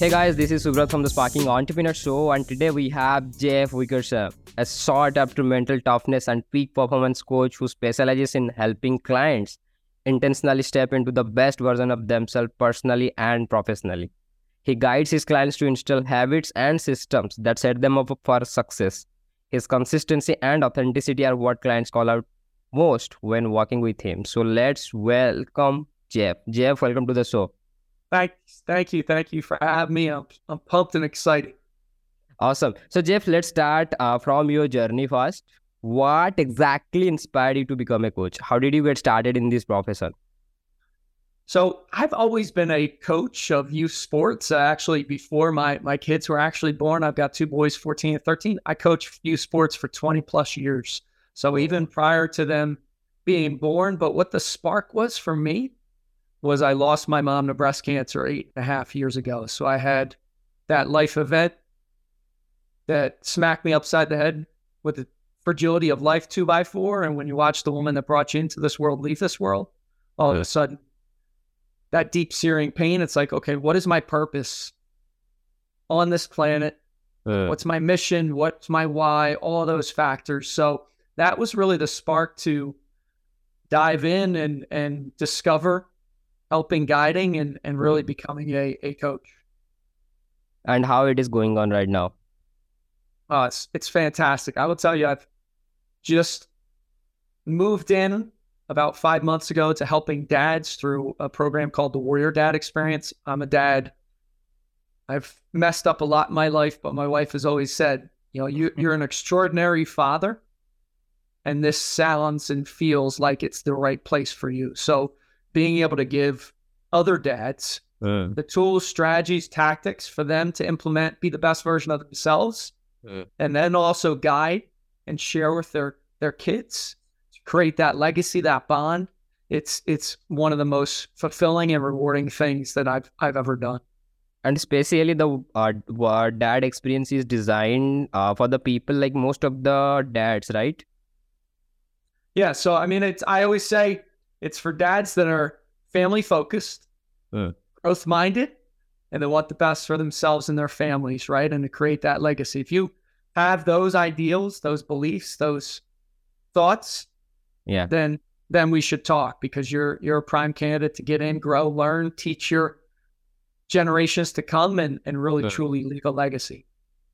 Hey guys, this is Subrat from the Sparking Entrepreneur Show, and today we have Jeff Wickersham, a sought after mental toughness and peak performance coach who specializes in helping clients intentionally step into the best version of themselves personally and professionally. He guides his clients to instill habits and systems that set them up for success. His consistency and authenticity are what clients call out most when working with him. So let's welcome Jeff. Jeff, welcome to the show. Thanks, thank you, thank you for having me. I'm, I'm pumped and excited. Awesome. So, Jeff, let's start uh, from your journey first. What exactly inspired you to become a coach? How did you get started in this profession? So, I've always been a coach of youth sports. Uh, actually, before my my kids were actually born, I've got two boys, 14 and 13. I coached youth sports for 20 plus years. So, even prior to them being born, but what the spark was for me was I lost my mom to breast cancer eight and a half years ago. So I had that life event that smacked me upside the head with the fragility of life two by four. And when you watch the woman that brought you into this world leave this world, all of a sudden, that deep searing pain, it's like, okay, what is my purpose on this planet? Uh. What's my mission? What's my why? All those factors. So that was really the spark to dive in and and discover helping guiding and, and really becoming a, a coach. And how it is going on right now? Uh, it's, it's fantastic. I will tell you, I've just moved in about five months ago to helping dads through a program called the Warrior Dad Experience. I'm a dad. I've messed up a lot in my life, but my wife has always said, you know, you, you're an extraordinary father, and this sounds and feels like it's the right place for you. So being able to give other dads uh. the tools, strategies, tactics for them to implement, be the best version of themselves, uh. and then also guide and share with their their kids to create that legacy, that bond. It's it's one of the most fulfilling and rewarding things that I've I've ever done. And especially the uh, dad experience is designed uh, for the people like most of the dads, right? Yeah. So I mean, it's I always say it's for dads that are family focused, uh. growth minded, and they want the best for themselves and their families, right? And to create that legacy. If you have those ideals, those beliefs, those thoughts, yeah, then then we should talk because you're you're a prime candidate to get in, grow, learn, teach your generations to come and, and really uh. truly leave a legacy.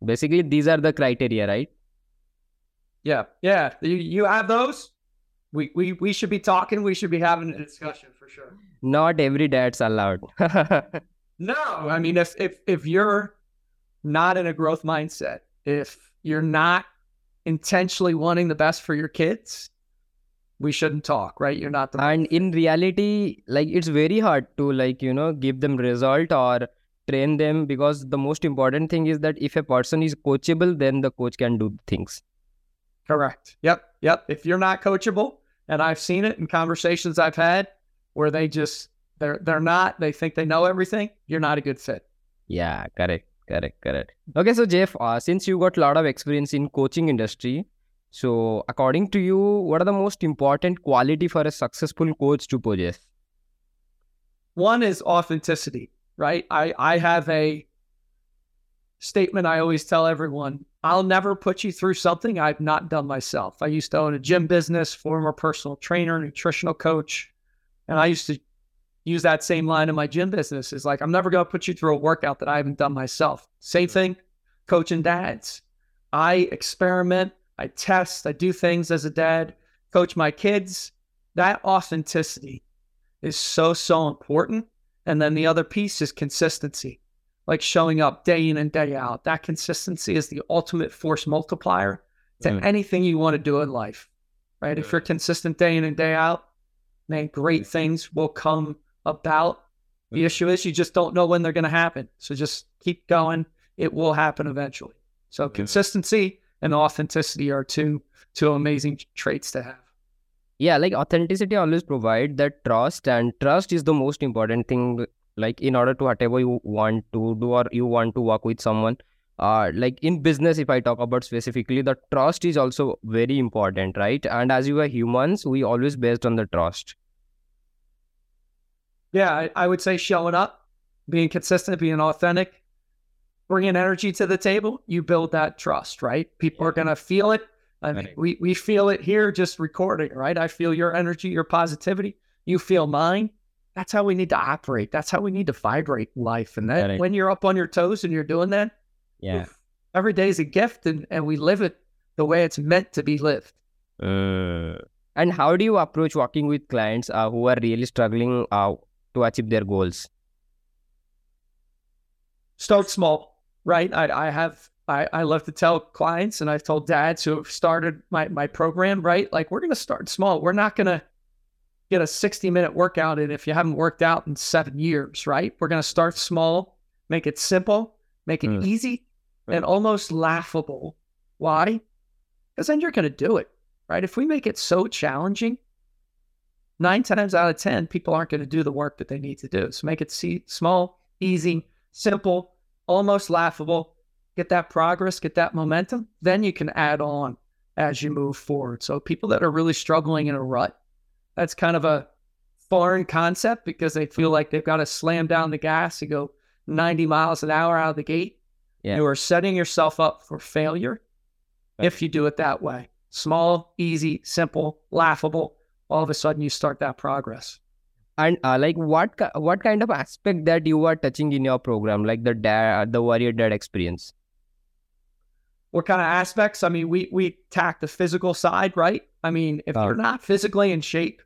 Basically, these are the criteria, right? Yeah. Yeah. You you have those? We, we we should be talking. We should be having a discussion for sure. Not every dad's allowed. no, I mean if if if you're not in a growth mindset, if you're not intentionally wanting the best for your kids, we shouldn't talk, right? You're not the and in reality, like it's very hard to like you know give them result or train them because the most important thing is that if a person is coachable, then the coach can do things. Correct. Yep. Yep. If you're not coachable, and I've seen it in conversations I've had where they just they're they're not they think they know everything. You're not a good fit. Yeah, correct, correct, correct. Okay, so Jeff, uh, since you got a lot of experience in coaching industry, so according to you, what are the most important quality for a successful coach to possess? One is authenticity, right? I I have a statement I always tell everyone I'll never put you through something I've not done myself. I used to own a gym mm-hmm. business, former personal trainer, nutritional coach. And I used to use that same line in my gym business is like, I'm never going to put you through a workout that I haven't done myself. Same thing, coaching dads. I experiment, I test, I do things as a dad, coach my kids. That authenticity is so, so important. And then the other piece is consistency like showing up day in and day out. That consistency is the ultimate force multiplier to mm. anything you want to do in life, right? If you're consistent day in and day out, man, great things will come about. The mm. issue is you just don't know when they're going to happen. So just keep going. It will happen eventually. So consistency and authenticity are two two amazing traits to have. Yeah, like authenticity always provide that trust, and trust is the most important thing like in order to whatever you want to do or you want to work with someone uh like in business if i talk about specifically the trust is also very important right and as you are humans we always based on the trust yeah I, I would say showing up being consistent being authentic bringing energy to the table, you build that trust, right? People are going to feel it. I mean, we, we feel it here just recording, right? I feel your energy, your positivity. You feel mine. That's how we need to operate. That's how we need to vibrate life. And then Correct. when you're up on your toes and you're doing that, Yeah. oof, every day is a gift and, and we live it the way it's meant to be lived. Uh, and how do you approach working with clients uh, who are really struggling uh, to achieve their goals? start small, right? I, I have I, I love to tell clients and I've told dads who have started my, my program, right? Like we're gonna start small. We're not gonna get a 60 minute workout in if you haven't worked out in seven years, right? We're gonna start small, make it simple, make it Mm. easy and almost laughable. Why? Because then you're gonna do it, right? If we make it so challenging, nine times out of ten, people aren't gonna do the work that they need to do. So make it see, small, easy, simple, almost laughable. Get that progress, get that momentum. Then you can add on as you move forward. So people that are really struggling in a rut, that's kind of a foreign concept because they feel like they've got to slam down the gas and go 90 miles an hour out of the gate. Yeah. You are setting yourself up for failure if you do it that way. Small, easy, simple, laughable. All of a sudden you start that progress. And uh, like what what kind of aspect that you are touching in your program, like the dad, the warrior dad experience? What kind of aspects? I mean, we we tack the physical side, right? I mean, if Oh. you're not physically in shape,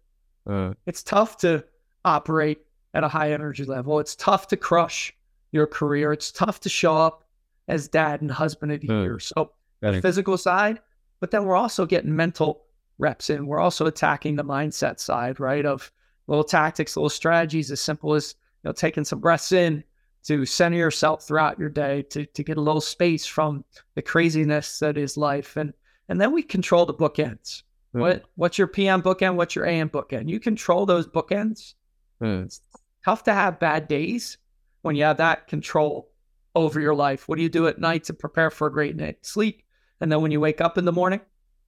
Uh, it's tough to operate at a high energy level. It's tough to crush your career. It's tough to show up as dad and husband of the Hmm. year. So the physical side, but then we're also getting mental reps in. We're also attacking the mindset side, right? Of little tactics, little strategies, as simple as you know, taking some breaths in to center yourself throughout your day, to to get a little space from the craziness that is life. And and then we control the bookends. Hmm. What what's your PM bookend? What's your AM bookend? You control those bookends. uh, It's tough to have bad days when you have that control over your life. What do you do at night to prepare for a great night's sleep? And then when you wake up in the morning,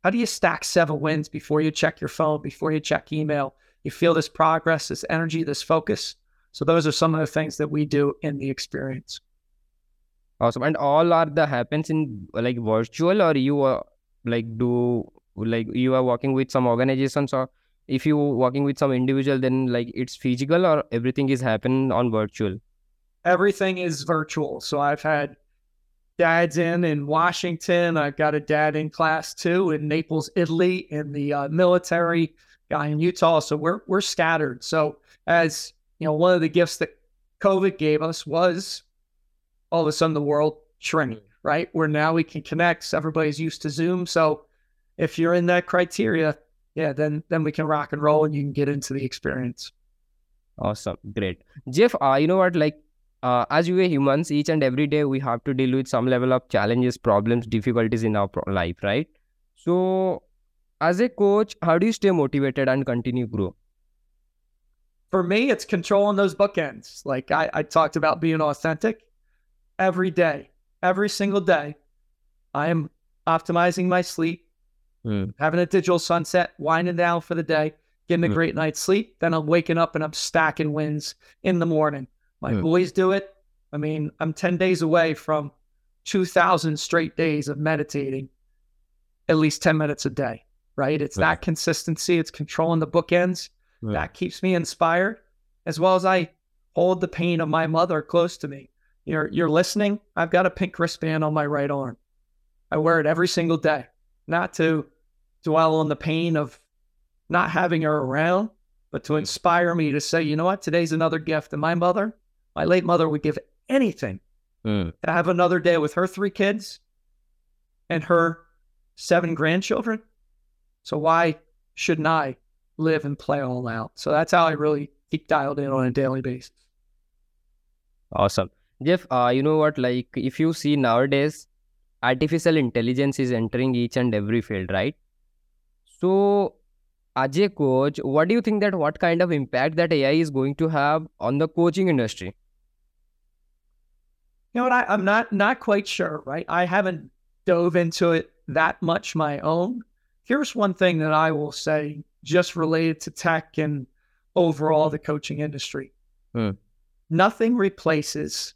how do you stack seven wins before you check your phone, before you check email? You feel this progress, this energy, this focus. So those are some of the things that we do in the experience. Awesome. And all are the happens in like virtual or you are like do like you are working with some organizations or if you working with some individual then like it's physical or everything is happen on virtual. everything is virtual. So I've had dads in in Washington. I've got a dad in class too in Naples, Italy, in the uh, military guy in Utah. So we're we're scattered. So as you know, one of the gifts that COVID gave us was all of a sudden the world shrank, right? Where now we can connect. So everybody's used to Zoom. So if you're in that criteria, yeah, then then we can rock and roll and you can get into the experience. Awesome. Great. Jeff, uh, you know what? Like, uh, as we are humans, each and every day we have to deal with some level of challenges, problems, difficulties in our pro- life, right? So, as a coach, how do you stay motivated and continue grow? For me, it's controlling those bookends. Like I, I talked about being authentic every day, every single day. I am optimizing my sleep, Hmm. having a digital sunset, winding down for the day, getting a Hmm. great night's sleep. Then I'm waking up and I'm stacking wins in the morning. My Hmm. boys do it. I mean, I'm 10 days away from 2,000 straight days of meditating, at least 10 minutes a day, right? It's that consistency, it's controlling the bookends Hmm. that keeps me inspired as well as I hold the pain of my mother close to me. You're you're listening. I've got a pink wristband on my right arm. I wear it every single day, not to dwell on the pain of not having her around, but to inspire me to say, you know what, today's another gift. And my mother, my late mother, would give anything Hmm. to have another day with her three kids and her seven grandchildren. So why shouldn't I live and play all out? So that's how I really keep dialed in on a daily basis. Awesome. Jeff, uh, you know what? Like, if you see nowadays, artificial intelligence is entering each and every field, right? So, as a coach, what do you think that what kind of impact that AI is going to have on the coaching industry? You know what? I, I'm not not quite sure, right? I haven't dove into it that much my own. Here's one thing that I will say just related to tech and overall the coaching industry. Hmm. Nothing replaces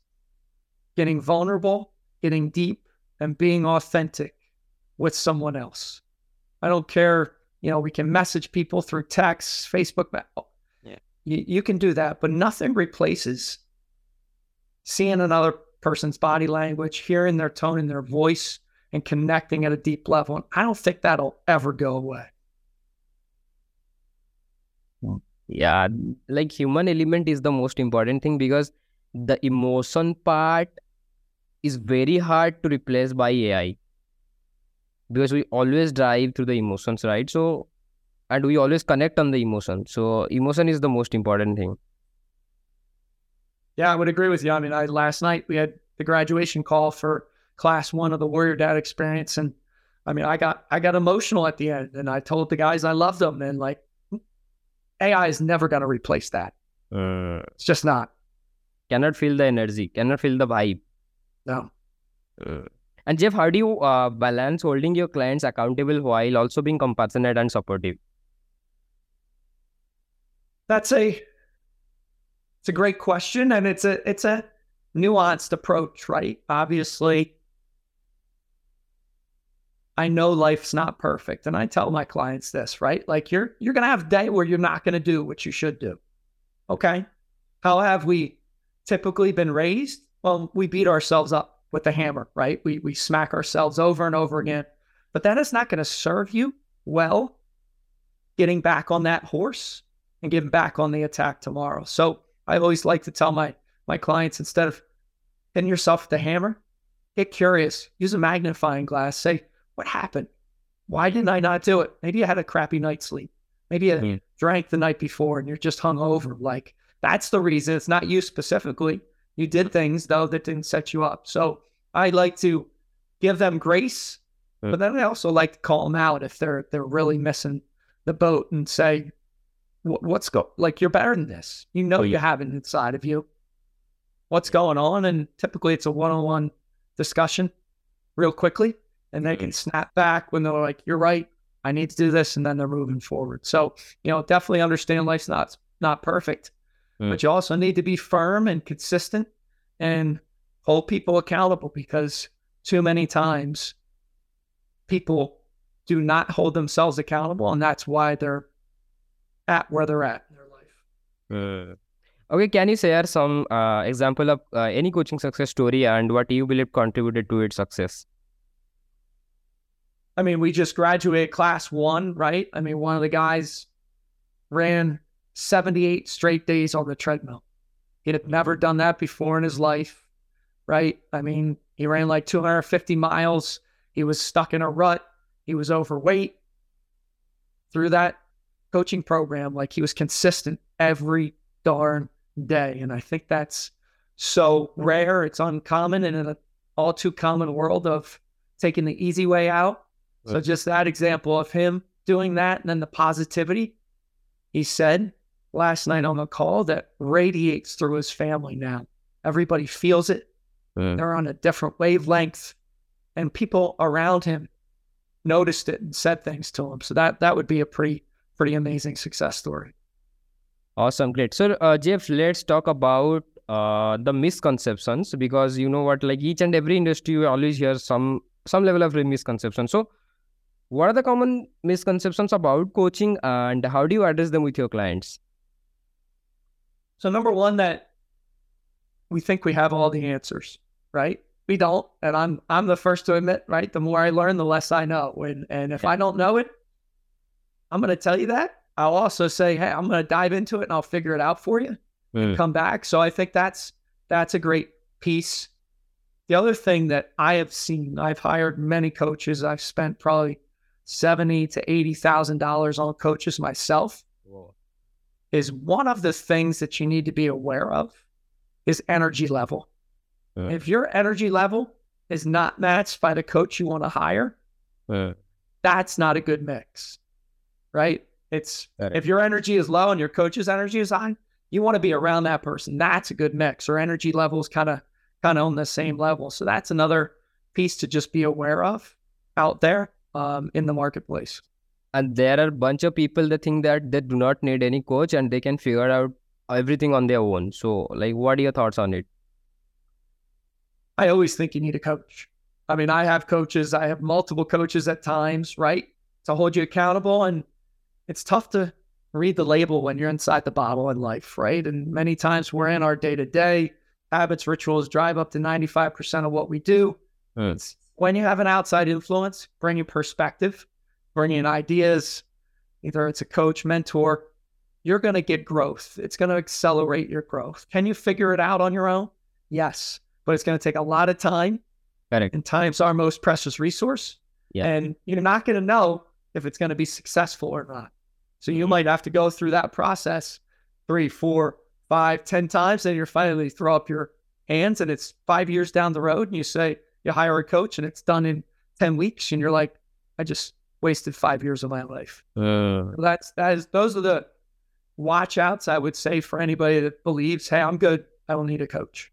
getting vulnerable, getting deep, and being authentic with someone else. I don't care, you know, we can message people through text, Facebook. Yeah. You, you can do that, but nothing replaces seeing another person's body language, hearing their tone and their voice, and connecting at a deep level. And I don't think that'll ever go away. Yeah, like human element is the most important thing because the emotion part is very hard to replace by AI because we always drive through the emotions, right? So, and we always connect on the emotion. So, emotion is the most important thing. Yeah, I would agree with you. I mean, I last night we had the graduation call for class one of the Warrior Dad experience, and I mean, I got I got emotional at the end, and I told the guys I loved them, and like AI is never going to replace that. Uh, It's just not. cannot feel the energy, cannot feel the vibe. No. And Jeff, how do you uh, balance holding your clients accountable while also being compassionate and supportive? That's a it's a great question, and it's a it's a nuanced approach, right? Obviously, I know life's not perfect, and I tell my clients this, right? Like you're you're gonna have a day where you're not gonna do what you should do. Okay. How have we typically been raised? Well, we beat ourselves up with the hammer, right? We we smack ourselves over and over again. But that is not going to serve you well getting back on that horse and getting back on the attack tomorrow. So I always like to tell my my clients instead of hitting yourself with the hammer, get curious, use a magnifying glass, say, what happened? Why didn't I not do it? Maybe you had a crappy night's sleep. Maybe you Mm. drank the night before and you're just hung over. Like that's the reason. It's not you specifically. You did things though that didn't set you up. So I like to give them grace, Mm. but then I also like to call them out if they're they're really missing the boat and say, "What's go like? You're better than this. You know Oh, you have it inside of you. What's going on?" And typically it's a one-on-one discussion, real quickly, and they can snap back when they're like, "You're right. I need to do this," and then they're moving forward. So you know, definitely understand life's not not perfect, Mm. but you also need to be firm and consistent and hold people accountable because too many times people do not hold themselves accountable, and that's why they're at where they're at in their life. Okay, can you share some uh, example of uh, any coaching success story and what you believe contributed to its success? I mean, we just graduated class one, right? I mean, one of the guys ran 78 straight days on the treadmill. He had never done that before in his life, right? I mean, he ran like 250 miles. He was stuck in a rut. He was overweight. Through that coaching program, like he was consistent every darn day. And I think that's so rare. It's uncommon and in an all too common world of taking the easy way out. So just that example of him doing that and then the positivity he said last night on the call that radiates through his family now. Everybody feels it. They're on a different wavelength and people around him noticed it and said things to him. So that that would be a pretty pretty amazing success story. Awesome, great. So, uh, Jeff, let's talk about uh, the misconceptions because you know what, like each and every industry, you always hear some some level of misconception. So, what are the common misconceptions about coaching, and how do you address them with your clients? So number one, that we think we have all the answers, right? We don't, and I'm I'm the first to admit, right? The more I learn, the less I know, and and if Yeah. I don't know it, I'm going to tell you that. I'll also say, hey, I'm going to dive into it and I'll figure it out for you. Mm. Come back. So I think that's that's a great piece. The other thing that I have seen, I've hired many coaches. I've spent probably seventy to eighty thousand dollars on coaches myself is one of the things that you need to be aware of is energy level. Yeah. If your energy level is not matched by the coach you want to hire, that's not a good mix. Right? It's Correct. if your energy is low and your coach's energy is high, you want to be around that person. That's a good mix. Or energy levels kind of kind of on the same level. So that's another piece to just be aware of out there um, in the marketplace. and there are a bunch of people that think that they do not need any coach and they can figure out everything on their own. So, like, what are your thoughts on it? I always think you need a coach. I mean, I have coaches, I have multiple coaches at times, right? To hold you accountable. And it's tough to read the label when you're inside the bottle in life, right? And many times we're in our day to day habits, rituals drive up to 95% of what we do. Mm. When you have an outside influence, bringing perspective, bringing ideas, either it's a coach, mentor, you're going to get growth. It's going to accelerate your growth. Can you figure it out on your own? Yes, but it's going to take a lot of time. Correct. And time's our most precious resource. Yeah. And you're not going to know if it's going to be successful or not. So you Mhm. might have to go through that process three, four, five, ten times, and you're finally throw up your hands, and it's five years down the road, and you say you hire a coach, and it's done in ten weeks, and you're like, I just wasted five years of my life. Uh, So that's that is those are the watch outs I would say for anybody that believes, hey, I'm good. I don't need a coach.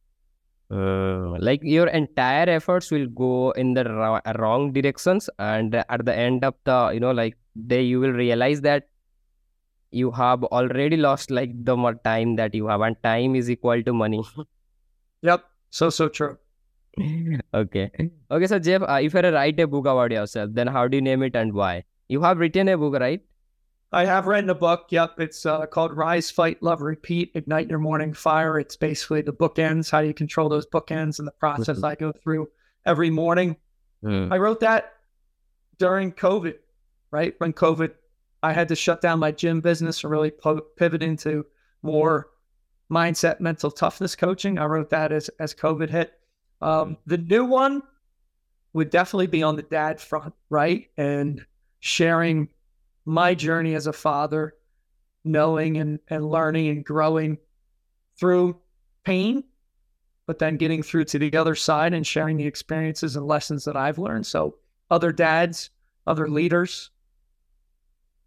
uh, like your entire efforts will go in the wro- wrong directions and at the end of the you know like day you will realize that you have already lost like the more time that you have and time is equal to money Yep. So so true. okay okay so jeff uh, if you were to write a book about yourself then how do you name it and why you have written a book right I have written a book. Yep. It's uh, called Rise, Fight, Love, Repeat, Ignite Your Morning Fire. It's basically the bookends, how do you control those bookends and the process I go through every morning. Hmm. I wrote that during COVID, right? When COVID, I had to shut down my gym business and really pivot into more mindset, mental toughness coaching. I wrote that as, as COVID hit. Um, the new one would definitely be on the dad front, right? And sharing my journey as a father, knowing and, and learning and growing through pain, but then getting through to the other side and sharing the experiences and lessons that I've learned. So other dads, other leaders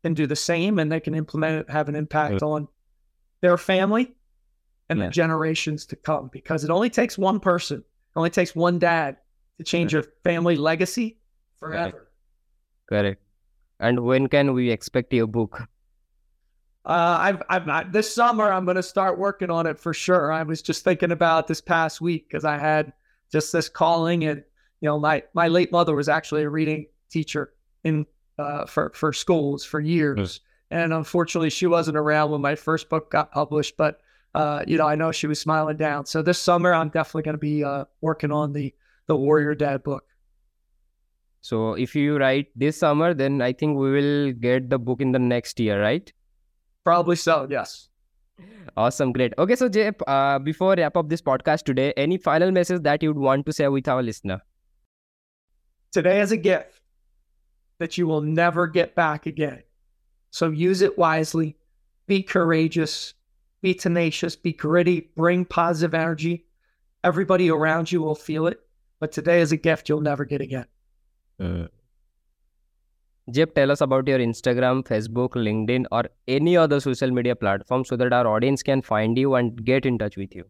can do the same and they can implement it, have an impact on their family and Yeah. the generations to come because it only takes one person, only takes one dad to change your family legacy forever. correct and when can we expect your book Uh, I've, I've not, this summer, I'm going to start working on it for sure. I was just thinking about this past week because I had just this calling and, you know, my, my late mother was actually a reading teacher in, uh, for, for schools for years. And unfortunately she wasn't around when my first book got published, but, uh, you know, I know she was smiling down. So this summer, I'm definitely going to be, uh, working on the, the Warrior Dad book. so if you write this summer then i think we will get the book in the next year right Probably so. Yes. Awesome, great. Okay, so Jay, uh, before wrap up this podcast today, any final message that you'd want to share with our listener? today is a gift that you will never get back again. So use it wisely, be courageous, be tenacious, be gritty, bring positive energy. Everybody around you will feel it, but today is a gift you'll never get again. Jeb, tell us about your Instagram, Facebook, LinkedIn, or any other social media platform so that our audience can find you and get in touch with you.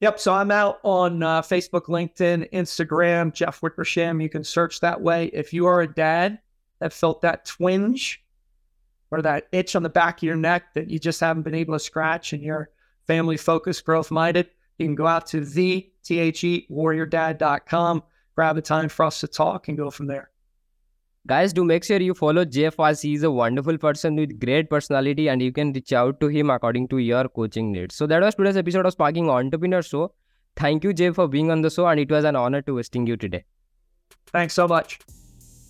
Yep. So I'm out on uh, Facebook, LinkedIn, Instagram, Jeff Wickersham. You can search that way. If you are a dad that felt that twinge or that itch on the back of your neck that you just haven't been able to scratch and you're family focused, growth minded, you can go out to the T-H-E warriordad.com, grab a time for us to talk and go from there. Guys, do make sure you follow Jeff as he's a wonderful person with great personality and you can reach out to him according to your coaching needs. So that was today's episode of Sparking Entrepreneur Show. Thank you, Jeff, for being on the show and it was an honor to hosting you today. Thanks so much.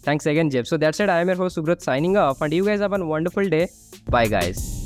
Thanks again, Jeff. So that's it. I am your host, Subrat, signing off and you guys have a wonderful day. Bye, guys.